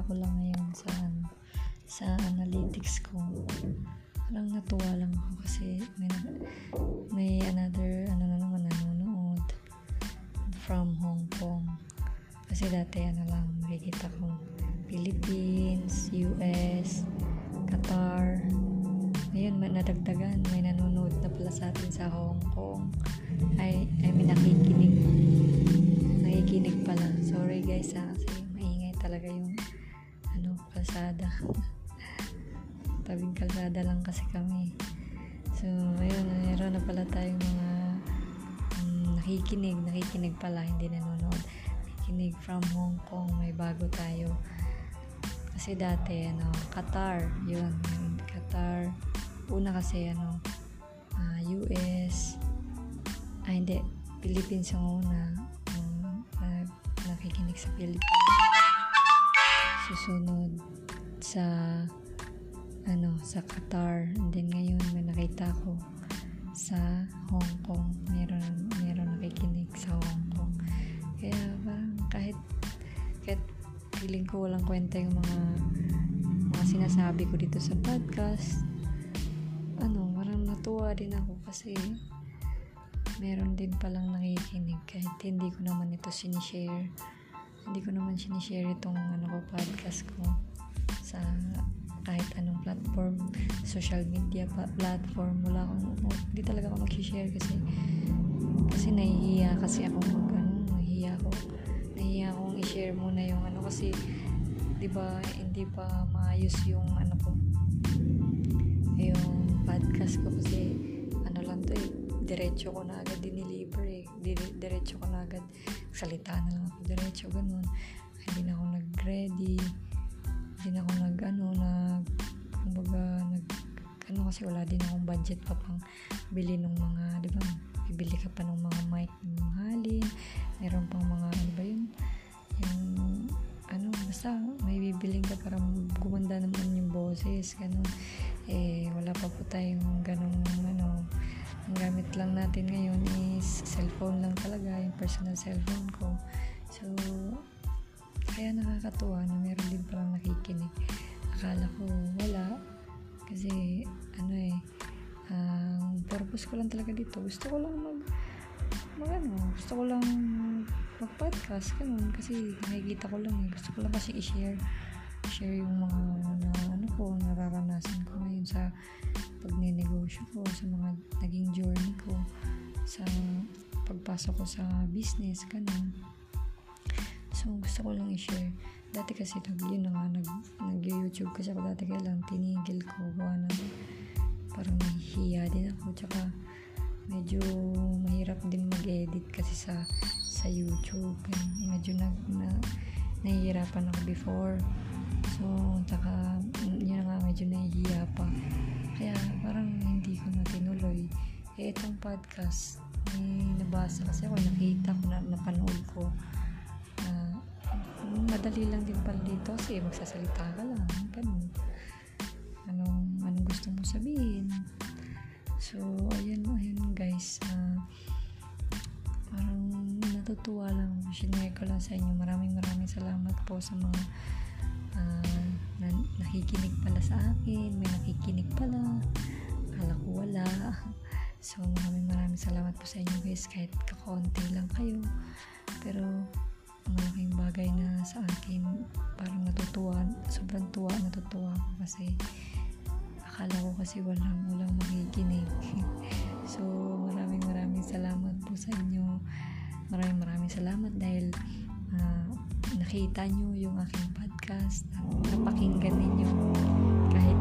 nakita ko lang ngayon sa sa analytics ko. Parang natuwa lang ako kasi may, may another ano na naman nanonood from Hong Kong. Kasi dati ano lang nakikita ko Philippines, US, Qatar. Ngayon may nadagdagan, may nanonood na pala sa atin sa Hong Kong. Ay, ay may nakikinig. Nakikinig pala. Sorry guys ha, kasi maingay talaga yung kalsada. tabing kalsada lang kasi kami. So, ayun, meron na pala tayong mga um, nakikinig, nakikinig pala, hindi nanonood. Nakikinig from Hong Kong, may bago tayo. Kasi dati, ano, Qatar, yun, Qatar. Una kasi, ano, uh, ah, US, ah, hindi, Philippines yung una, um, uh, nakikinig sa Philippines. Susunod sa ano, sa Qatar. And then ngayon, may nakita ko sa Hong Kong. Meron, meron nakikinig sa Hong Kong. Kaya parang kahit, kahit feeling ko walang kwenta yung mga mga sinasabi ko dito sa podcast. Ano, parang natuwa din ako kasi meron din palang nakikinig kahit hindi ko naman ito sinishare. Hindi ko naman sinishare itong ano ko podcast ko sa kahit anong platform, social media pa, platform, wala akong, hindi talaga ako mag-share kasi kasi nahihiya kasi ako mag, ano, nahihiya ako, nahihiya akong i-share muna yung ano kasi, di ba, hindi pa maayos yung ano ko, yung podcast ko kasi, ano lang to eh, diretso ko na agad diniliver eh, diretso ko na agad, salita na lang ako, diretso, ganun, hindi na ako nag-ready, hindi na ako nag ano nag kumbaga nag ano kasi wala din akong budget pa pang bili ng mga di ba bibili ka pa ng mga mic ng mahalin. Meron pang mga ano ba yun? Yung ano basta may bibiling ka para gumanda naman yung boses ganun. Eh wala pa po tayong ganung ano ang gamit lang natin ngayon is cellphone lang talaga yung personal cellphone ko so kaya nakakatuwa na meron din palang nakikinig. Akala ko wala. Kasi, ano eh, ang um, purpose ko lang talaga dito. Gusto ko lang mag, mag ano, gusto ko lang mag-podcast, ganun. Kasi nakikita ko lang eh. Gusto ko lang kasi i-share share yung mga na, ano ko, nararanasan ko ngayon sa pagnenegosyo ko, sa mga naging journey ko, sa pagpasok ko sa business, ganun. So, gusto ko lang i-share. Dati kasi, nag, yun na nga, nag, nag-YouTube kasi ako dati kaya lang tinigil ko. Gawa na parang nahihiya din ako. Tsaka, medyo mahirap din mag-edit kasi sa sa YouTube. Medyo na, na nahihirapan ako before. So, tsaka, yun nga, medyo nahihiya pa. Kaya, parang hindi ko na tinuloy. Eh, itong podcast, may nabasa kasi ako, nakita ko na, napanood ko. Madali lang din pala dito kasi magsasalita ka lang ganun. Anong, anong gusto mo sabihin? So ayun ayun guys uh, parang natutuwa lang. Sinare ko lang sa inyo. Maraming maraming salamat po sa mga uh, nakikinig pala sa akin may nakikinig pala. Kala ko wala. So maraming maraming salamat po sa inyo guys. Kahit kakaunti lang kayo. Pero malaking bagay na sa akin parang natutuwa sobrang tuwa natutuwa ako kasi akala ko kasi walang walang makikinig. So maraming maraming salamat po sa inyo. Maraming maraming salamat dahil nakita nyo yung aking podcast napakinggan ninyo. Kahit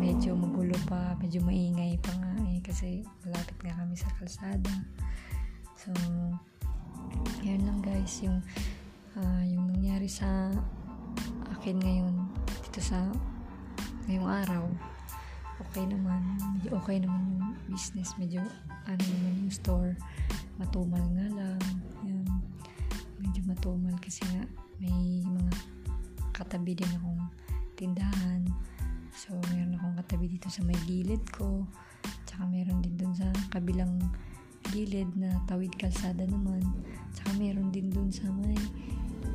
medyo magulo pa medyo maingay pa nga eh kasi malapit nga kami sa kalsada. So yan lang guys yung uh, yung nangyari sa akin ngayon dito sa ngayong araw. Okay naman medyo okay naman yung business medyo ano naman yung store. Matumal nga lang yan medyo matumal kasi nga may mga katabi din akong tindahan so meron akong katabi dito sa may gilid ko tsaka meron din dun sa kabilang gilid na tawid kalsada naman. Tsaka meron din dun sa may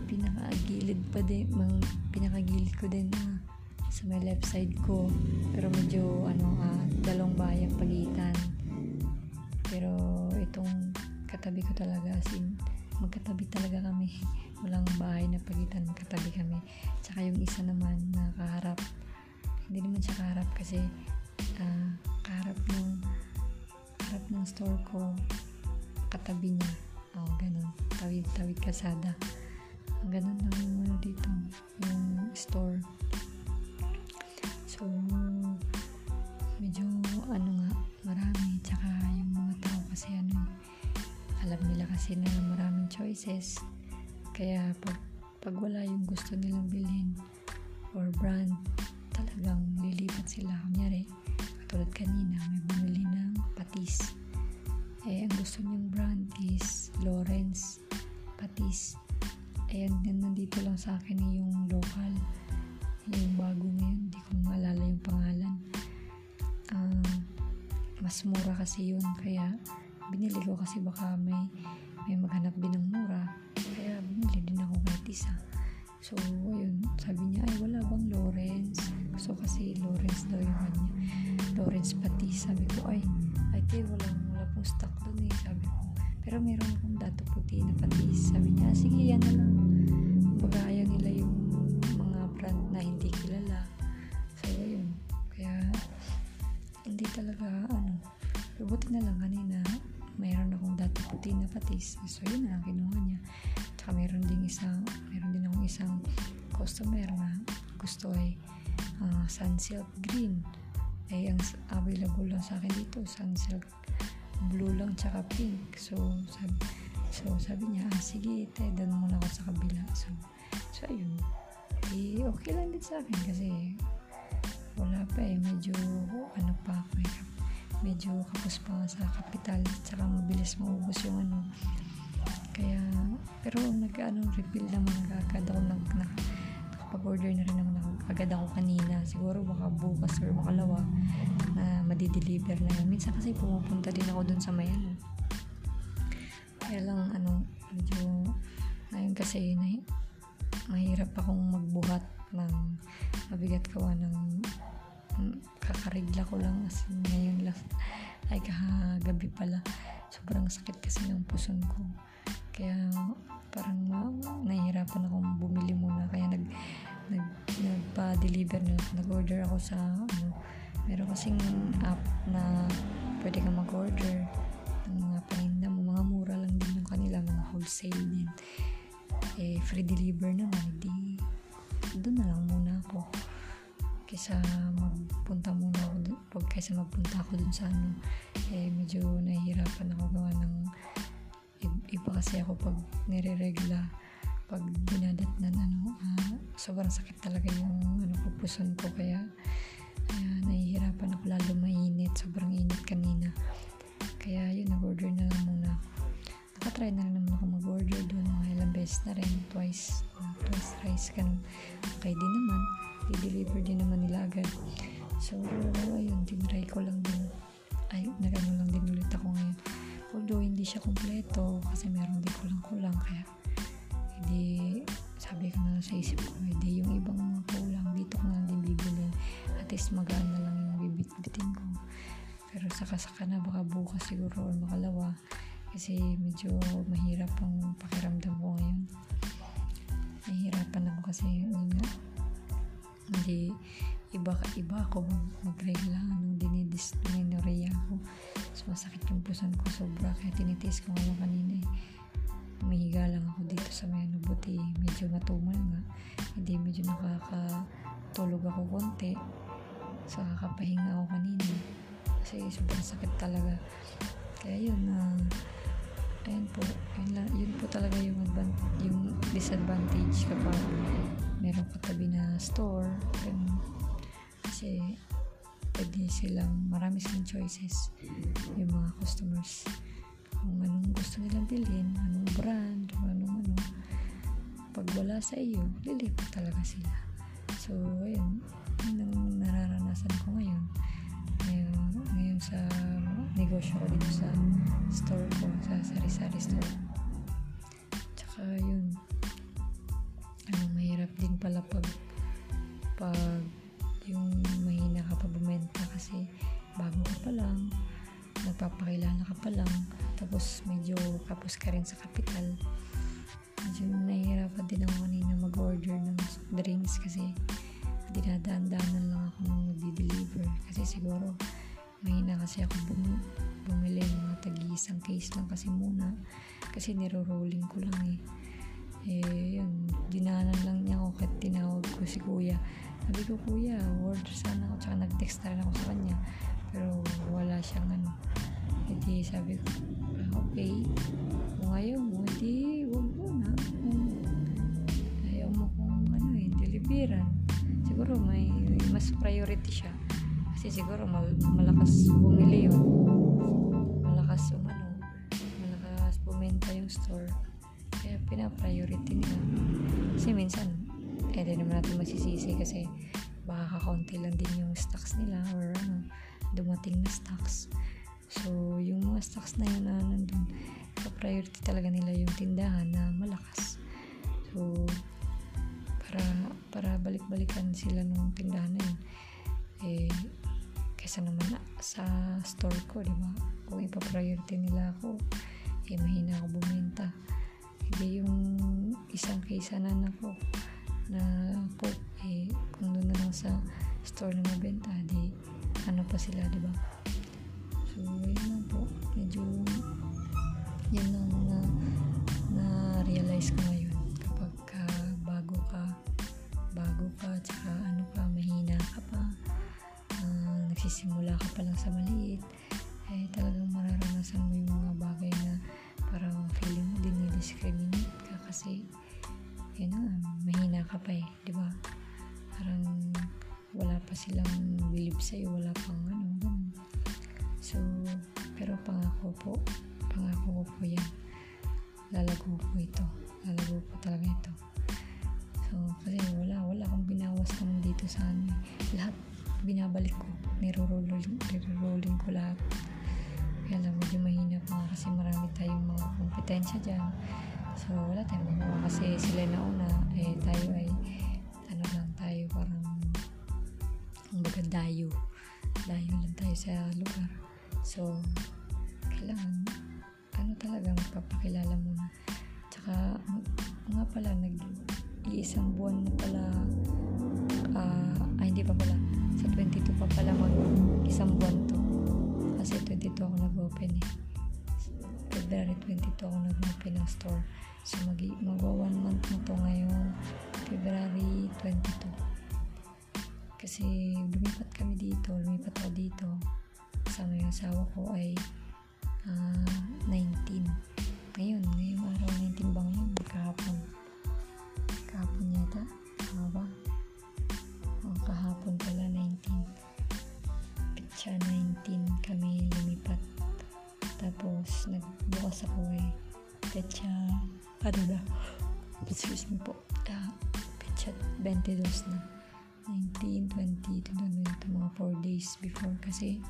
pinakagilid pa din, mang, pinakagilid ko din na sa may left side ko. Pero medyo, ano, uh, dalawang bahay ang pagitan. Pero itong katabi ko talaga, sin magkatabi talaga kami. Walang bahay na pagitan, magkatabi kami. Tsaka yung isa naman na kaharap, hindi naman siya kaharap kasi uh, kaharap ng kaharap ng store ko, katabi niya. Oh, ganun. Tawid-tawid kasada. Ganun lang yung ano dito, yung store. So, medyo ano nga, marami. Tsaka yung mga tao kasi ano, alam nila kasi na choices. Kaya pag, pag wala yung gusto nilang bilhin or brand, talagang lilipat sila. Kunyari, katulad kanina, may bumili ng patis. Eh, ang gusto niyang brand is Lawrence Patis. Ayan, nandito lang sa akin yung local. Yung bago ngayon, hindi ko maalala yung pangalan. Um, mas mura kasi yun, kaya binili ko kasi baka may may maghanap din ng isa. So, ayun, sabi niya, ay wala bang Lawrence? So, kasi Lawrence daw yung kanya. Lawrence Patis. Sabi ko, ay, ay, te, wala, wala pong stock doon eh. Sabi ko, pero meron akong dato puti na patis. Sabi niya, sige, yan na lang. Baga, nila yung mga brand na hindi kilala. So, yun. Kaya, hindi talaga, ano, buti na lang kanina, mayroon akong dato puti na patis. So, yun na, kinuha niya. Tsaka meron din isang, meron din akong isang customer na gusto ay uh, sunsilk green. Ay, ang available lang sa akin dito, sunsilk blue lang tsaka pink. So, sabi, so, sabi niya, ah, sige, te, doon muna ako sa kabila. So, so ayun. Eh, okay lang din sa akin kasi wala pa eh. Medyo, ano pa ako eh. Medyo kapos pa sa kapital. Tsaka mabilis maubos yung ano. Kaya, pero nag-ano, refill naman agad ako nag, nag nakapag-order na rin naman agad ako kanina. Siguro baka bukas or makalawa na madi-deliver na yun. Minsan kasi pumupunta din ako dun sa may ano. Kaya lang ano, medyo ngayon kasi na, mahirap akong magbuhat ng mabigat kawa ng kakarigla ko lang as ngayon lang ay kahagabi pala sobrang sakit kasi ng puson ko kaya parang ma, nahihirapan akong bumili muna. Kaya nag nag nagpa-deliver na nag-order ako sa ano meron kasing app na pwede kang mag-order. Ng mga paninda mo mga mura lang din yung kanila mga wholesale din. Eh free deliver naman hindi doon na lang muna ako. Kaysa magpunta muna ako dun, pag kaysa magpunta ako dun sa ano eh medyo nahihirapan ako gawa ng iba kasi ako pag nire-regla pag binadat na ano uh, sobrang sakit talaga yung ano pupuson ko. Kaya kaya nahihirapan ako lalo mainit. Sobrang init kanina. Kaya yun nag-order na lang muna nakatry na rin naman ako mag-order doon. Mga ilang beses na rin. Twice uh, twice thrice ganun okay din naman. I-deliver din naman nila agad. So ayun tinry ko lang din. Ay nagano lang din ulit ako ngayon although hindi siya kompleto kasi meron din kulang-kulang kaya hindi sabi ko na sa isip ko hindi yung ibang mga kulang dito ko na din bibili. At least magaan na lang yung bibit-bitin ko. Pero saka-saka na baka bukas siguro or makalawa. Kasi medyo mahirap ang pakiramdam ko ngayon. Nahihirapan ako kasi yun nga hindi iba iba ako magregla ano dinidis dininorya ako. So masakit yung pusan ko sobra kaya tinitiis ko nga lang kanina eh. Umihiga lang ako dito sa may ano buti medyo matumal nga. Hindi medyo nakakatulog ako konti. So kakapahinga ako kanina. Kasi sobrang sakit talaga. Kaya yun uh, ayun po. Yun, lang, yun po talaga yung advan- yung disadvantage kapag meron katabi na store ganun kasi pwede silang marami silang choices. Yung mga customers. Kung anong gusto nilang bilhin anong brand o anong ano. Pag wala sa iyo lilipat talaga sila. So ayun. Yun ang nararanasan ko ngayon. Ngayon, ngayon sa negosyo ko dito sa store ko sa sari-sari store. Tsaka yun. Din pala pag tapos medyo kapos ka rin sa kapital. Medyo nahihirapan din ako kanina mag-order ng drinks kasi dinadaan-daanan lang ako nung nagdi-deliver. Kasi siguro mahina kasi ako bum- bumili ng mga tag-isang case lang kasi muna. Kasi niro-rolling ko lang eh. Eh yun dinanan lang niya ako kahit tinawag ko si kuya. Sabi ko kuya order sana ako. Tsaka nag-text na rin ako sa kanya. Pero wala siyang ano hindi sabi ko ah, okay. Kung ayaw mo hindi huwag mo na. Kung ayaw mo kung ano eh deliveran. Siguro may mas priority siya. Kasi siguro mal- malakas bumili yun. Malakas yung ano malakas bumenta yung store. Kaya pina-priority nila. Kasi minsan eh di naman natin masisisi kasi baka kakaunti lang din yung stocks nila or ano dumating na stocks so yung mga stocks na yun na nandun priority talaga nila yung tindahan na malakas. So para para balik-balikan sila nung tindahan na yun eh kaysa naman na, sa store ko di ba? Kung ipa-priority nila ako eh mahina ako bumenta. Hindi yung isang kaysanan ako na po eh kung doon na lang sa store na mabenta di ano pa sila di ba so yun lang po medyo yun lang na na realize ko ngayon kapag ka bago ka bago ka tsaka ano ka mahina ka pa ah, nagsisimula ka pa lang sa maliit eh talagang mararanasan mo yung mga bagay na parang feeling mo dinidiscriminate ka kasi yun na mahina ka pa eh, di ba? Parang wala pa silang believe sa'yo, wala pang ano. So, pero pangako po, pangako ko po yan. Lalago po ito. Lalago po talaga ito. So, kasi wala, wala akong binawas naman dito sa ano. Lahat binabalik ko. Niro-rolling, niro-rolling ko lahat. Kaya lang medyo mahina pa nga kasi marami tayong mga kompetensya dyan. So, wala tayong magawa kasi sila na una, eh, tayo ay, ano lang tayo, parang, ang baga dayo. Dayo lang tayo sa lugar. So, kailangan, ano talaga, magpapakilala muna. Tsaka, ang- nga pala, nag, iisang buwan na pala, ah, ay, hindi pa pala, sa 22 pa pala mag, isang buwan to. Kasi 22 ako nag-open eh. February 22 ako nag-open ng store. So, mag magwa one month na to ngayong February 22. Kasi lumipat kami dito, lumipat ako dito. Kasama yung asawa ko ay ah, 19. Ngayon, ngayong araw 19 ba ngayon? Kahapon. Kahapon yata? Tama ba? Oh, kahapon pala 19. Pitsa 19 kami lumipat. Tapos, nagbukas ako eh. Petsa, ano na? Excuse me po. Ah, petsa 22 na. 19, 20, 21, mga 4 days before kasi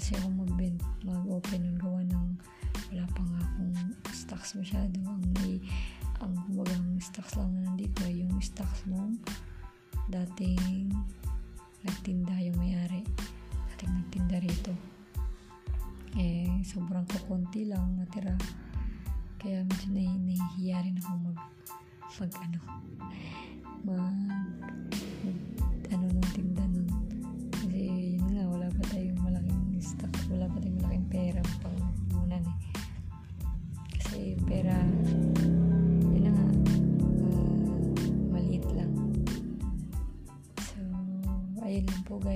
kasi ako mag mag-open ng gawa ng wala pa nga akong stocks masyado. Ang may, ang kumbagang stocks lang na nandito ay yung stocks nung dating nagtinda yung may-ari. Dating nagtinda rito eh sobrang kakunti lang natira kaya medyo nahi, nahihiya rin ako mag mag ano mag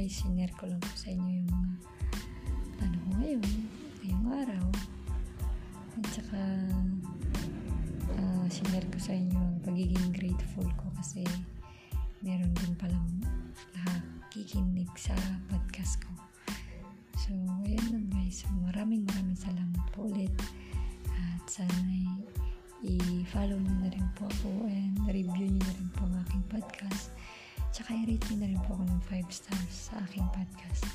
guys sinare ko lang sa inyo yung mga ano ko ngayon, ngayong araw. At saka, uh, sinare ko sa inyo ang pagiging grateful ko kasi meron din palang nakikinig sa podcast ko. So, ayan lang guys. Maraming maraming salamat po ulit. At sana i-follow nyo na rin po ako and review nyo na rin po ang aking podcast. Tsaka i-rate nyo na rin po ako ng 5 stars sa aking podcast.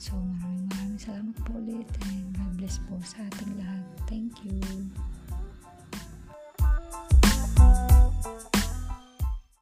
So, maraming maraming salamat po ulit and God bless po sa ating lahat. Thank you.